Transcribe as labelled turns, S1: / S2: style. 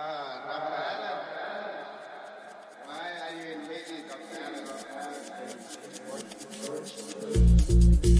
S1: Ah, Why are you in Haiti,